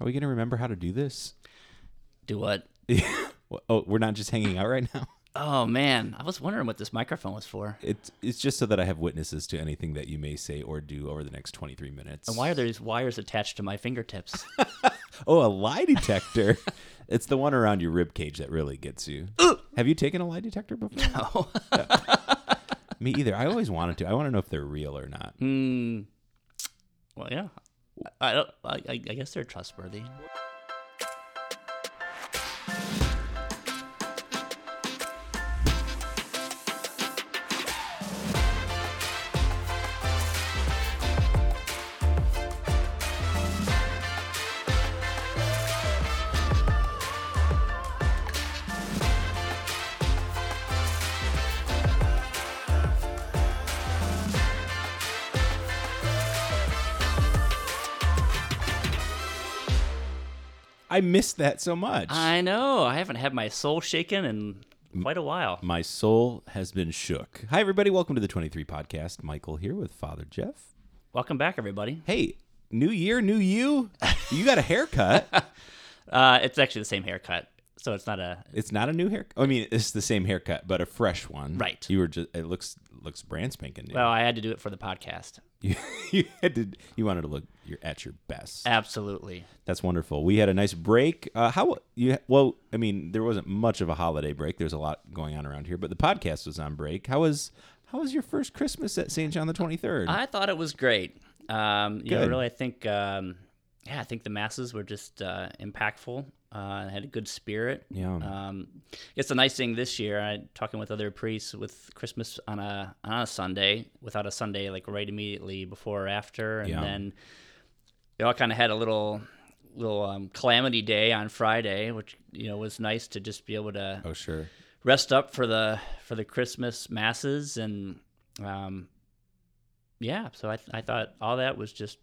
Are we gonna remember how to do this? Do what? oh, we're not just hanging out right now. Oh man, I was wondering what this microphone was for. It's it's just so that I have witnesses to anything that you may say or do over the next 23 minutes. And why are there these wires attached to my fingertips? Oh, a lie detector. it's the one around your rib cage that really gets you. have you taken a lie detector before? no. Me either. I always wanted to. I want to know if they're real or not. Hmm. Well, yeah. I, don't. I I guess they're trustworthy. I missed that so much. I know. I haven't had my soul shaken in quite a while. My soul has been shook. Hi, everybody. Welcome to the 23 podcast. Michael here with Father Jeff. Welcome back, everybody. Hey, new year, new you. You got a haircut. Uh, it's actually the same haircut, so it's not a. it's not a new haircut. I mean, it's the same haircut, but a fresh one. Right. You were just. It looks looks brand spanking new. Well, I had to do it for the podcast. You, you had to. You wanted to look. You're at your best. Absolutely. That's wonderful. We had a nice break. Uh, how you? Well, I mean, there wasn't much of a holiday break. There's a lot going on around here, but the podcast was on break. How was How was your first Christmas at St. John the 23rd? I thought it was great. Um, you know, really, I think, um, yeah, I think the masses were just uh, impactful. Uh, had a good spirit. Yeah. Um, it's a nice thing this year. I talking with other priests with Christmas on a on a Sunday without a Sunday like right immediately before or after, and Yeah. then we all kind of had a little little um, calamity day on Friday, which you know was nice to just be able to oh, sure. rest up for the for the Christmas masses and um, yeah. So I I thought all that was just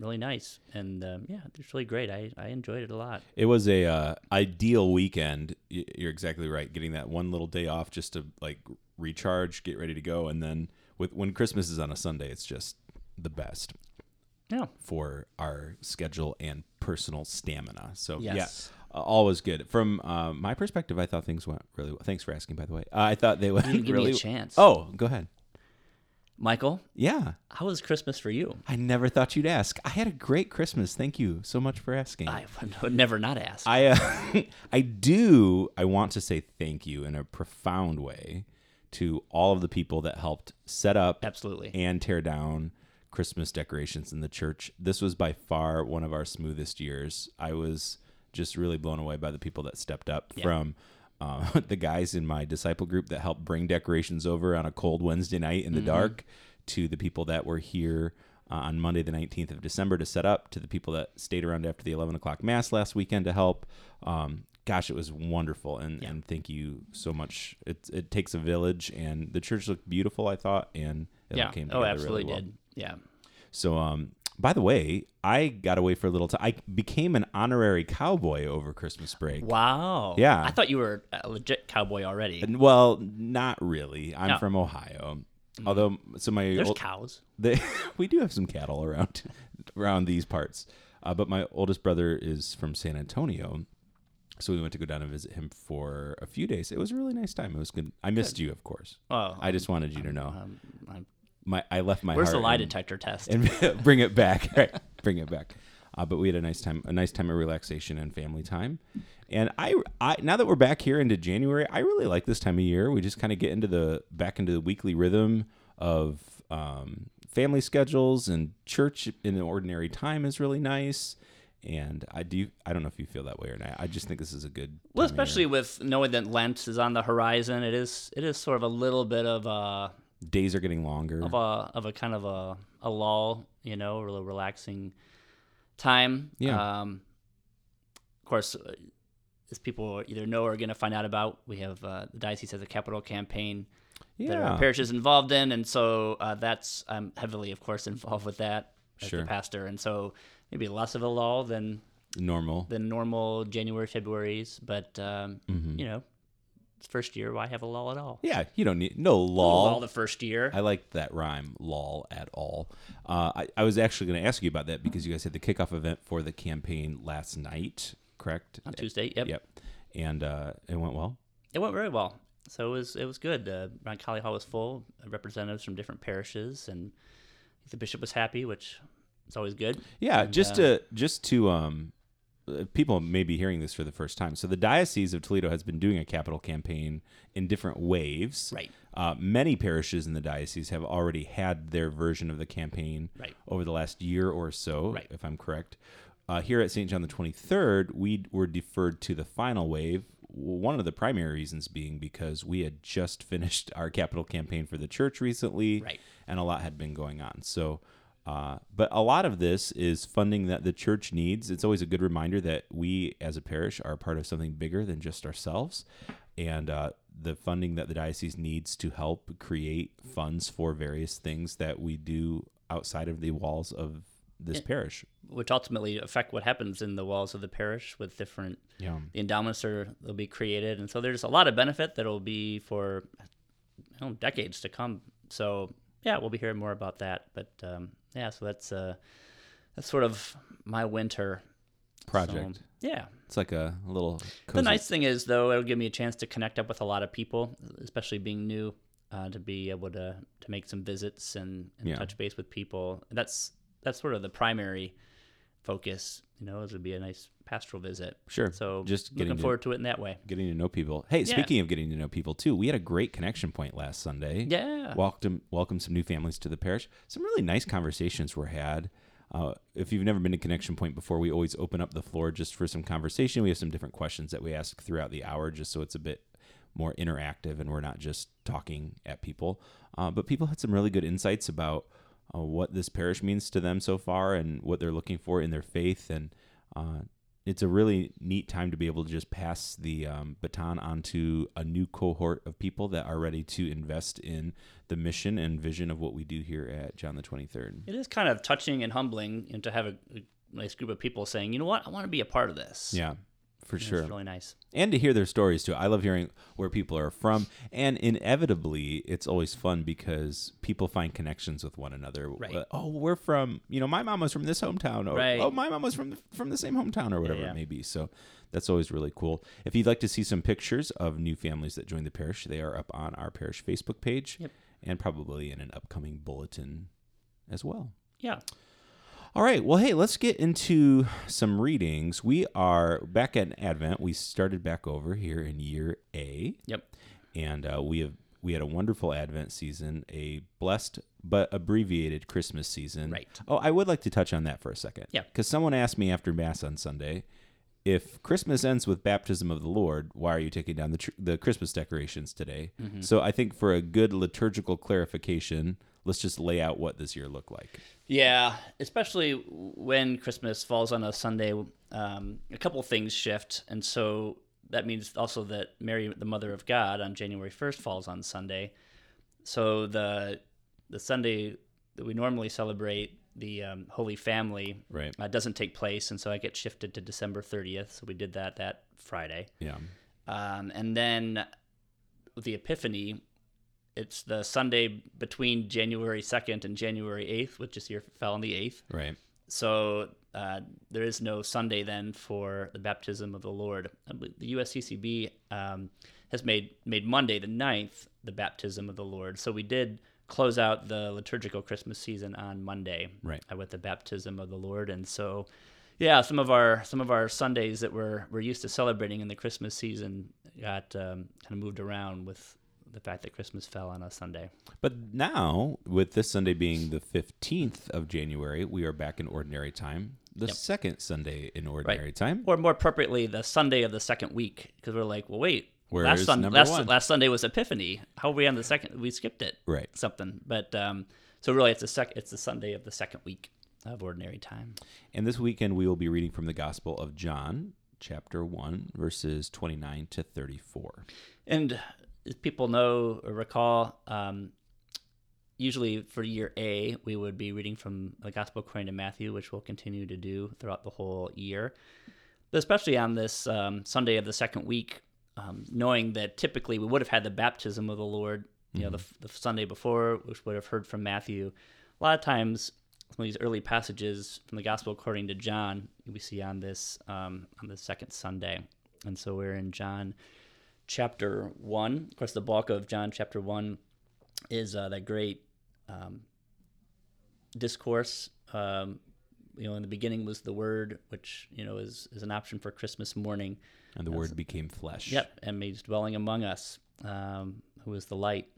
really nice and um, yeah, it's really great. I I enjoyed it a lot. It was a uh, ideal weekend. Y- You're exactly right. Getting that one little day off just to like recharge, get ready to go, and then with when Christmas is on a Sunday, it's just the best Yeah. for our schedule and personal stamina. So Yes. yeah, uh, all was good. From uh, my perspective, I thought things went really well. Thanks for asking, by the way. Uh, I thought they went didn't give me a really. chance. Oh, go ahead. Michael, Yeah, how was Christmas for you? I never thought you'd ask. I had a great Christmas. Thank you so much for asking. I would never not ask. I uh, I do I want to say thank you in a profound way to all of the people that helped set up Absolutely. and tear down Christmas decorations in the church. This was by far one of our smoothest years. I was just really blown away by the people that stepped up Yeah. from uh, the guys in my disciple group that helped bring decorations over on a cold Wednesday night in the dark to the people that were here uh, on Monday, the 19th of December to set up, to the people that stayed around after the 11 o'clock mass last weekend to help. Um, gosh, it was wonderful. And, and thank you so much. It, it takes a village, and the church looked beautiful, I thought, and it all yeah. came Oh, absolutely really well. did. Yeah. So, um, by the way, I got away for a little time. I became an honorary cowboy over Christmas break. Wow. Yeah. I thought you were a legit cowboy already. And, Well, not really. I'm No. from Ohio. Although, so my There's old- cows. they, we do have some cattle around around these parts. Uh, but my oldest brother is from San Antonio, so we went to go down and visit him for a few days. It was a really nice time. It was good. I missed you, of course. Oh, I just wanted you to know. um, I'm- My I left my where's the lie in- detector test? and bring it back. Right, bring it back. Uh, but we had a nice time, a nice time of relaxation and family time. And I, I now that we're back here into January, I really like this time of year. We just kind of get into the back into the weekly rhythm of um, family schedules and church in an ordinary time is really nice. And I do, I don't know if you feel that way or not. I just think this is a good. Well, time of year. especially with knowing that Lent is on the horizon, it is it is sort of a little bit of a days are getting longer. of a of a kind of a, a lull, you know, a little relaxing time. Yeah. Um, of course, uh, as people either know or are going to find out about, we have uh, the diocese has a capital campaign that our parish is involved in, and so uh, that's I'm heavily, of course, involved with that as Sure. the pastor, and so maybe less of a lull than normal. than normal January Februarys, but um, Mm-hmm. you know, first year, why have a lull at all? Yeah, you don't need no Lull law. the first year. I like that rhyme, lol, at all. Uh, I, I was actually going to ask you about that because you guys had the kickoff event for the campaign last night, correct? on Tuesday. Yep. Yep. And uh, it went well. It went very well. So it was it was good. Uh, Ron Colley Hall was full. Representatives from different parishes, and the bishop was happy, which is always good. Yeah, And, just uh, to just to um, people may be hearing this for the first time. So the diocese of Toledo has been doing a capital campaign in different waves. Right. Uh, many parishes in the diocese have already had their version of the campaign Right. over the last year or so, Right. if I'm correct. Uh, here at St. John the 23rd, we were deferred to the final wave. One of the primary reasons being because we had just finished our capital campaign for the church recently, Right. and a lot had been going on. So, uh, but a lot of this is funding that the church needs. It's always a good reminder that we as a parish are part of something bigger than just ourselves. And uh, the funding that the diocese needs to help create funds for various things that we do outside of the walls of this parish. which ultimately affect what happens in the walls of the parish with different Yeah. the endowments are they'll be created and so there's a lot of benefit that'll be for know, decades to come so yeah we'll be hearing more about that but um, yeah so that's uh that's sort of my winter Project. So, yeah It's like a little. the nice thing is though it'll give me a chance to connect up with a lot of people especially being new uh, to be able to to make some visits and, and Yeah. touch base with people that's that's sort of the primary focus you know it would be a nice pastoral visit Sure. so Just looking to- forward to it in that way getting to know people. Hey, Yeah. speaking of getting to know people too, we had a great connection point last Sunday. yeah welcome welcome some new families to the parish. Some really nice conversations were had. Uh, if you've never been to Connection Point before, we always open up the floor just for some conversation. We have some different questions that we ask throughout the hour, just so it's a bit more interactive and we're not just talking at people. Uh, but people had some really good insights about uh, what this parish means to them so far and what they're looking for in their faith. And uh, it's a really neat time to be able to just pass the um, baton onto a new cohort of people that are ready to invest in the mission and vision of what we do here at John the 23rd. It is kind of touching and humbling you know, to have a, a nice group of people saying, you know what, I want to be a part of this. Yeah, for It's sure. really nice. and to hear their stories too. I love hearing where people are from, and inevitably, it's always fun because people find connections with one another. Right. Uh, Oh, we're from you know my mom was from this hometown, or Right. oh my mom was from the, from the same hometown, or whatever yeah. it may be. So that's always really cool. If you'd like to see some pictures of new families that join the parish, they are up on our parish Facebook page, Yep. and probably in an upcoming bulletin as well. Yeah. All right. Well, hey, let's get into some readings. We are back at Advent. We started back over here in year A, Yep. and uh, we have we had a wonderful Advent season, a blessed but abbreviated Christmas season. Right. Oh, I would like to touch on that for a second. Yeah. Because someone asked me after Mass on Sunday, if Christmas ends with baptism of the Lord, why are you taking down the tr- the Christmas decorations today? Mm-hmm. So I think for a good liturgical clarification, let's just lay out what this year looked like. Yeah, especially when Christmas falls on a Sunday, um, a couple things shift, and so that means also that Mary, the Mother of God, on January first falls on Sunday. So the the Sunday that we normally celebrate the um, Holy Family Right. uh, doesn't take place, and so I get shifted to December thirtieth. So we did that that Friday. Yeah. Um, and then the Epiphany, it's the Sunday between January 2nd and January 8th, which this year fell on the 8th. Right. So uh, there is no Sunday then for the baptism of the Lord. The USCCB um, has made, made Monday the 9th the baptism of the Lord. So we did close out the liturgical Christmas season on Monday Right. uh, with the baptism of the Lord. And so, yeah, some of our some of our Sundays that we're we're used to celebrating in the Christmas season got um, kind of moved around with the fact that Christmas fell on a Sunday. But now, with this Sunday being the 15th of January, we are back in ordinary time. The Yep. second Sunday in ordinary time. or more appropriately, the Sunday of the second week, because we're like, well, wait, Where last is Sun- number last, one? last Sunday was Epiphany. How are we on the second? We skipped it, Right. something. But um, so really, it's the sec- It's the Sunday of the second week of ordinary time. And this weekend, we will be reading from the Gospel of John, chapter 1, verses 29 to 34. And as people know or recall, um, usually for year A, we would be reading from the Gospel according to Matthew, which we'll continue to do throughout the whole year. But especially on this um, Sunday of the second week, um, knowing that typically we would have had the baptism of the Lord, you know, the, the Sunday before, which would have heard from Matthew. A lot of times, some of these early passages from the Gospel according to John, we see on this um, on the second Sunday, and so we're in John chapter one. Of course, the bulk of John chapter one is uh, that great um, discourse. Um, you know, in the beginning was the Word, which you know is is an option for Christmas morning. And the word became flesh. Yep, and made his dwelling among us, um, who is the light.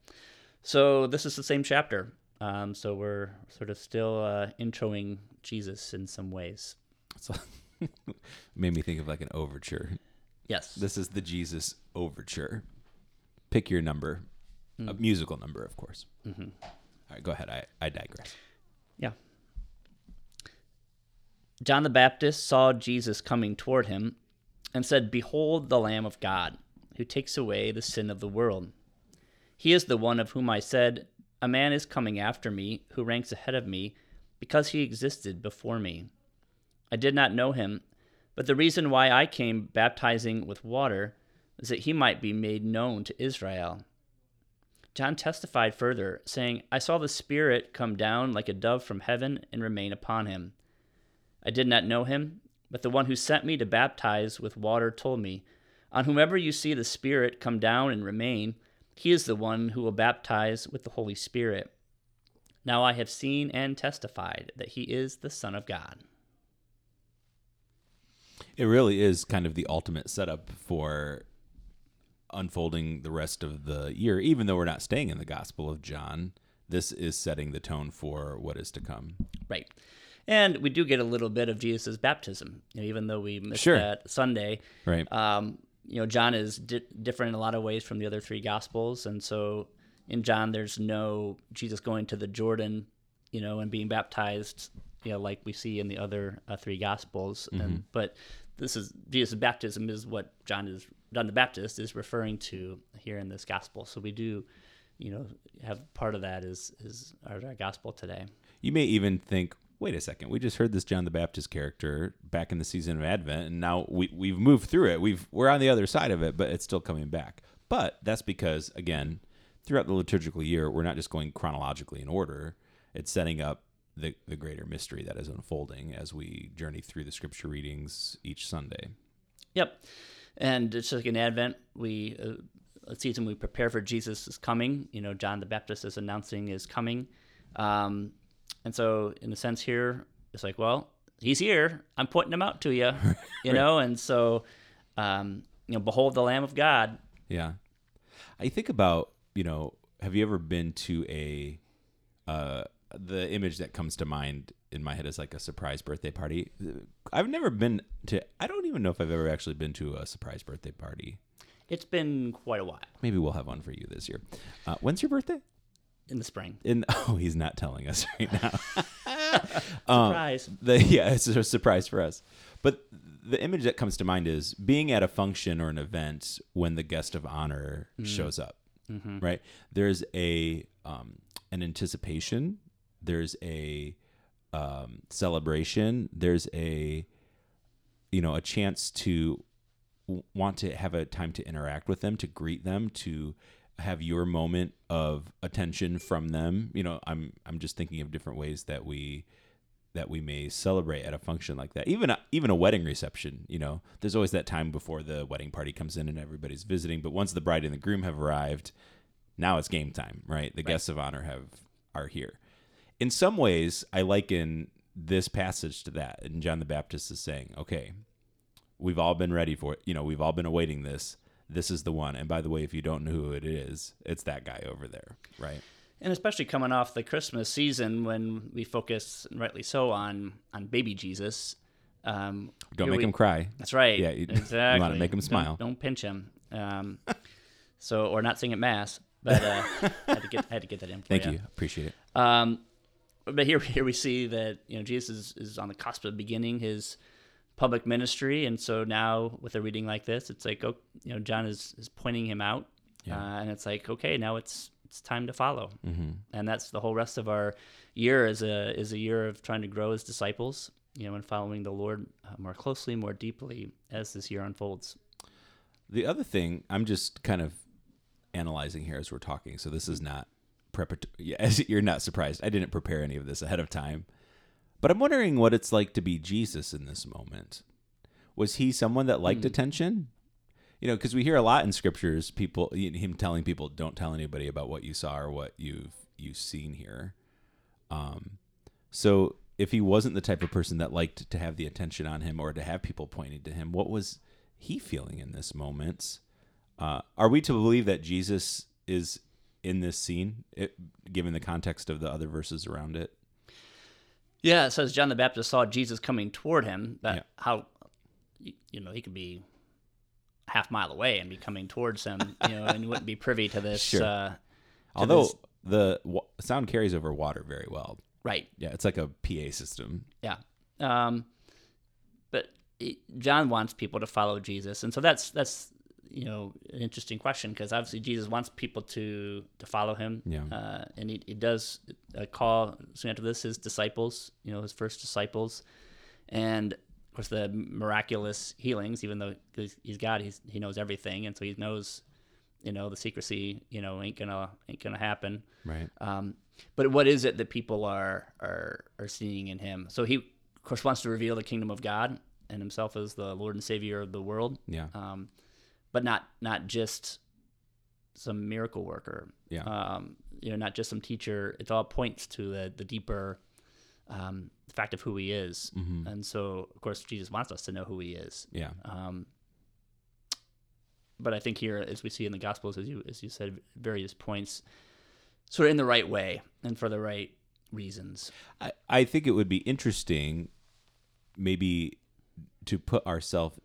So this is the same chapter. Um, so we're sort of still uh, introing Jesus in some ways. So made me think of like an overture. Yes. This is the Jesus overture. Pick your number, a musical number, of course. Mhm. All right, go ahead. I, I digress. Yeah. John the Baptist saw Jesus coming toward him and said, Behold the Lamb of God, who takes away the sin of the world. He is the one of whom I said, A man is coming after me who ranks ahead of me because he existed before me. I did not know him, but the reason why I came baptizing with water is that he might be made known to Israel. John testified further, saying, I saw the Spirit come down like a dove from heaven and remain upon him. I did not know him, but the one who sent me to baptize with water told me, On whomever you see the Spirit come down and remain, he is the one who will baptize with the Holy Spirit. Now I have seen and testified that he is the Son of God. It really is kind of the ultimate setup for unfolding the rest of the year. Even though we're not staying in the Gospel of John, this is setting the tone for what is to come. Right. And we do get a little bit of Jesus' baptism, you know, even though we missed Sure. that Sunday. Right. um, you know, John is di- different in a lot of ways from the other three gospels, and so in John, there's no Jesus going to the Jordan, you know, and being baptized, you know, like we see in the other uh, three gospels. And but this is Jesus' baptism is what John is John the Baptist is referring to here in this gospel. So we do, you know, have part of that is is our, our gospel today. You may even think, wait a second, we just heard this John the Baptist character back in the season of Advent, and now we we've moved through it. We've we're on the other side of it, but it's still coming back. But that's because again, throughout the liturgical year, we're not just going chronologically in order. It's setting up the the greater mystery that is unfolding as we journey through the scripture readings each Sunday. Yep. And just like in Advent, we uh, a season we prepare for Jesus' is coming. You know, John the Baptist is announcing his coming. Um, and so, in a sense, here, it's like, well, he's here. I'm pointing him out to you, you know? And so, um, you know, behold the Lamb of God. Yeah. I think about, you know, have you ever been to a uh the image that comes to mind in my head is like a surprise birthday party. I've never been to I don't even know if I've ever actually been to a surprise birthday party. It's been quite a while Maybe we'll have one for you this year. Uh, when's your birthday? in the spring. In oh, he's not telling us right now. Um, Surprise. the yeah, it's a surprise for us. But the image that comes to mind is being at a function or an event when the guest of honor shows up. Right? There's a um, an anticipation. There's a um, celebration. There's a you know a chance to w- want to have a time to interact with them, to greet them, to have your moment of attention from them. You know, I'm I'm just thinking of different ways that we that we may celebrate at a function like that. Even a, even a wedding reception, you know, there's always that time before the wedding party comes in and everybody's visiting, but once the bride and the groom have arrived, now it's game time, right? The guests of honor have are here. In some ways, I liken this passage to that. And John the Baptist is saying, "Okay, we've all been ready for it. You know, we've all been awaiting this. This is the one. And by the way, if you don't know who it is, it's that guy over there, right? and especially coming off the Christmas season when we focus, rightly so, on on baby Jesus. Um, Don't make we- him cry. That's right. Yeah, you- you exactly. wanna make Don't- smile. Don't, pinch him. Um, so, or not sing at mass. But uh, had to get had to get that in. For Thank ya. you. Appreciate it. Um, but here, here we see that you know Jesus is, is on the cusp of beginning his public ministry, and so now with a reading like this, it's like oh, you know, John is is pointing him out, Yeah. uh, and it's like okay, now it's it's time to follow, hmm and that's the whole rest of our year is a is a year of trying to grow as disciples, you know, and following the Lord uh, more closely, more deeply as this year unfolds. The other thing, I'm just kind of analyzing here as we're talking. So this is not preparatory. As you're not surprised, I didn't prepare any of this ahead of time. But I'm wondering what it's like to be Jesus in this moment. Was he someone that liked attention? You know, because we hear a lot in scriptures, people him telling people, "Don't tell anybody about what you saw or what you've you've seen here." Um, so if he wasn't the type of person that liked to have the attention on him or to have people pointing to him, what was he feeling in this moment? Uh, are we to believe that Jesus is in this scene, it, given the context of the other verses around it? Yeah, it says John the Baptist saw Jesus coming toward him. That Yeah. how you know he could be half mile away and be coming towards him, you know, and you wouldn't be privy to this. Sure. Uh, to Although this- the wa- sound carries over water very well. right, Yeah, it's like a PA system. yeah. Um, but John wants people to follow Jesus, and so that's that's you know an interesting question because obviously Jesus wants people to to follow him. Yeah. Uh, and he, he does uh, call soon after this his disciples, you know, his first disciples, and of course the miraculous healings. Even though he's he's God, he's, he knows everything, and so he knows, you know, the secrecy, you know, ain't gonna ain't gonna happen. Right. Um, but what is it that people are are are seeing in him? So he, of course, wants to reveal the kingdom of God and himself as the Lord and Savior of the world. Yeah. Um, but not not just some miracle worker. Yeah. Um, you know, not just some teacher. It all points to the the deeper um, fact of who he is. Mhm. And so, of course, Jesus wants us to know who he is. Yeah. Um, but I think here, as we see in the Gospels, as you as you said, various points, sort of in the right way and for the right reasons. I, I think it would be interesting maybe to put ourselves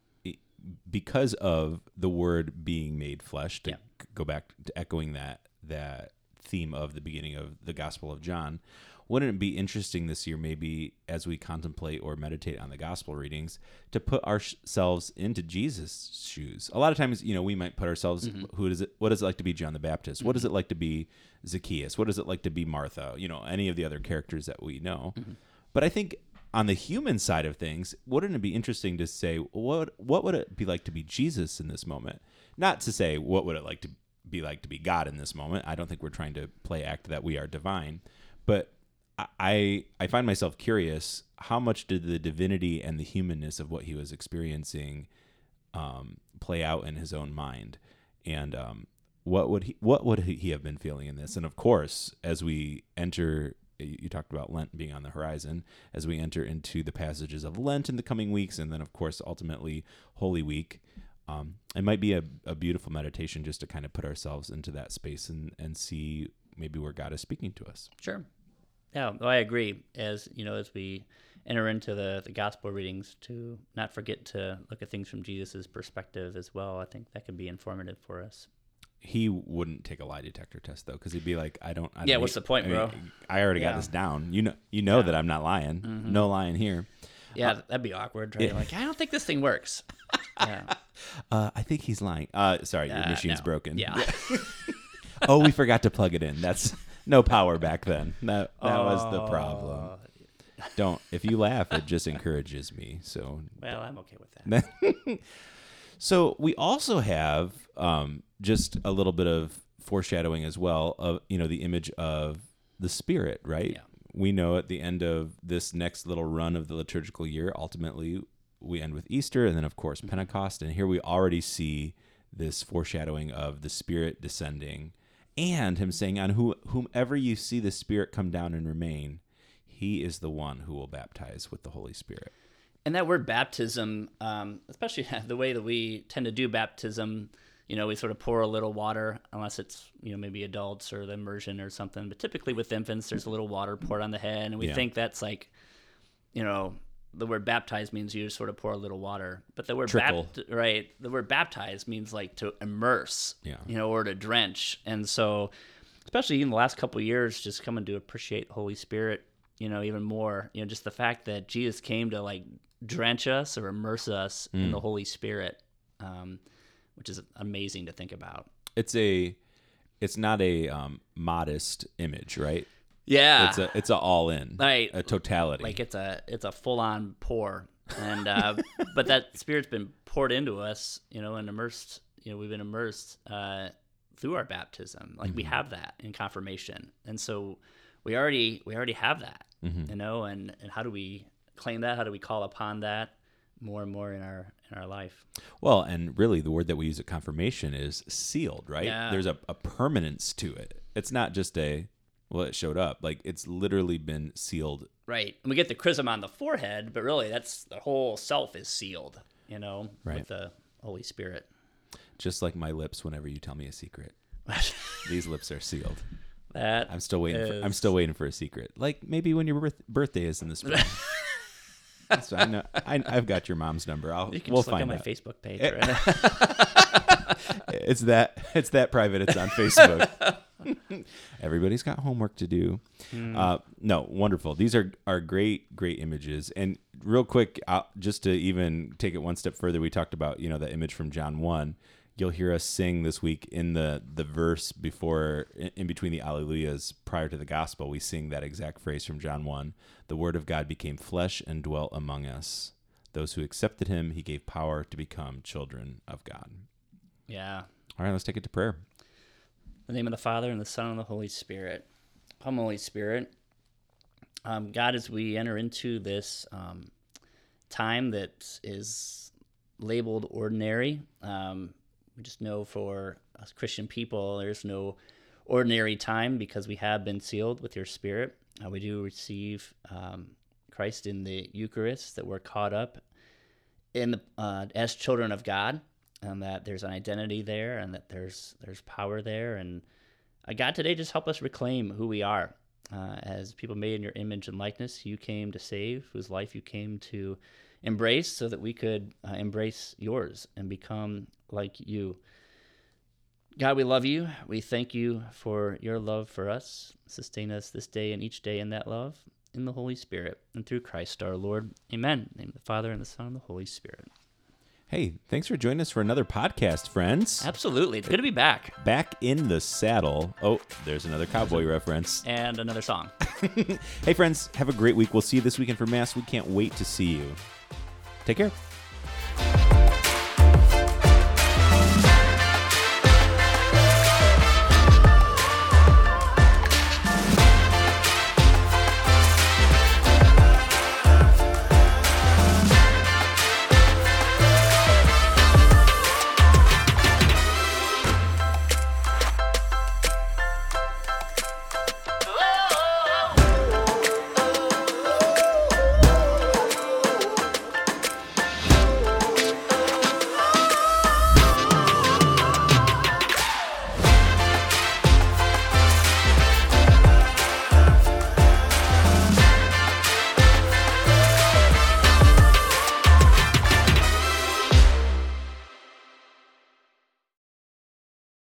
because of the word being made flesh to Yeah. go back to echoing that that theme of the beginning of the gospel of john wouldn't it be interesting this year maybe as we contemplate or meditate on the gospel readings to put ourselves into jesus shoes? A lot of times you know we might put ourselves mm-hmm. who does it what does it like to be john the baptist? What does mm-hmm. it like to be zacchaeus? What does it like to be martha? You know any of the other characters that we know. Mm-hmm. But i think on the human side of things, wouldn't it be interesting to say what what would it be like to be Jesus in this moment? Not to say what would it like to be like to be God in this moment. I don't think we're trying to play act that we are divine, but I I find myself curious how much did the divinity and the humanness of what he was experiencing um, play out in his own mind, and um, what would he what would he have been feeling in this? And of course, as we enter you talked about Lent being on the horizon as we enter into the passages of Lent in the coming weeks, and then, of course, ultimately Holy Week. Um, it might be a, a beautiful meditation just to kind of put ourselves into that space and, and see maybe where God is speaking to us. Sure. Yeah, well, I agree. As you know, as we enter into the, the gospel readings, to not forget to look at things from Jesus' perspective as well. I think that can be informative for us. He wouldn't take a lie detector test though, because he'd be like, "I don't." I Yeah, don't what's the point, I mean, bro? I already Yeah. got this down. You know, you know that I'm not lying. No lying here. Yeah, that'd be awkward. Right? Like, I don't think this thing works. Yeah, Uh, I think he's lying. Uh, sorry, your Uh, machine's no. broken. Yeah. oh, we forgot to plug it in. That's no power back then. That that was the Oh. problem. Don't. If you laugh, it just encourages me. So Well, I'm okay with that. So we also have um, just a little bit of foreshadowing as well of you know the image of the Spirit, right? Yeah. We know at the end of this next little run of the liturgical year, ultimately we end with Easter, and then of course Pentecost, and here we already see this foreshadowing of the Spirit descending, and Him saying, "On who, whomever you see the Spirit come down and remain, He is the one who will baptize with the Holy Spirit." And that word baptism, um, especially the way that we tend to do baptism, you know, we sort of pour a little water, unless it's, you know, maybe adults or the immersion or something. But typically with infants, there's a little water poured on the head. And we Yeah. think that's like, you know, the word baptized means you just sort of pour a little water. But the word bapt- right, the word baptized means like to immerse, Yeah. you know, or to drench. And so, especially in the last couple of years, just coming to appreciate Holy Spirit, you know, even more, you know, just the fact that Jesus came to like drench us or immerse us in the Holy Spirit, um, which is amazing to think about. it's a it's not a um, modest image, right? Yeah, It's a it's a all in, Right. a totality. like it's a it's a full on pour, and uh, but that Spirit's been poured into us, you know, and immersed, you know we've been immersed uh, through our baptism. Like we have that in confirmation, and so we already we already have that. You know, and and how do we claim that? How do we call upon that more and more in our in our life? Well, and really, the word that we use at confirmation is sealed, right? Yeah. There's a, a permanence to it. It's not just a, well, it showed up. Like, it's literally been sealed. Right. And we get the chrism on the forehead, but really that's the whole self is sealed, you know, Right. with the Holy Spirit. Just like my lips whenever you tell me a secret. These lips are sealed. that I'm still waiting. For, I'm still waiting for a secret. Like maybe when your birth, birthday is in the spring. so I know I, I've got your mom's number. I'll you can we'll just look find at my out. Facebook page. Right? It's that it's that private. It's on Facebook. Everybody's got homework to do. Uh, no, wonderful. These are are great, great images. And real quick, uh, just to even take it one step further, we talked about you know the image from John one. You'll hear us sing this week in the the verse before, in, between the Alleluias prior to the gospel. We sing that exact phrase from John one. The Word of God became flesh and dwelt among us. Those who accepted Him, He gave power to become children of God. yeah. All right, let's take it to prayer. In the name of the Father and the Son and the Holy Spirit. Come, Holy Spirit. Um, God, as we enter into this um, time that is labeled ordinary, um, we just know for us Christian people, there's no ordinary time because we have been sealed with your Spirit. Uh, we do receive um, Christ in the Eucharist, that we're caught up in the, uh, as children of God, and that there's an identity there, and that there's there's power there, and uh, God today just help us reclaim who we are uh, as people made in your image and likeness. You came to save, whose life you came to embrace, so that we could uh, embrace yours and become like you. God, we love you. We thank you for your love for us. Sustain us this day and each day in that love, in the Holy Spirit, and through Christ our Lord. Amen. In the name the Father, and the Son, and the Holy Spirit. Hey, thanks for joining us for another podcast, friends. Absolutely. It's good to be back. Back in the saddle. Oh, there's another cowboy reference. And another song. Hey, friends, have a great week. We'll see you this weekend for Mass. We can't wait to see you. Take care.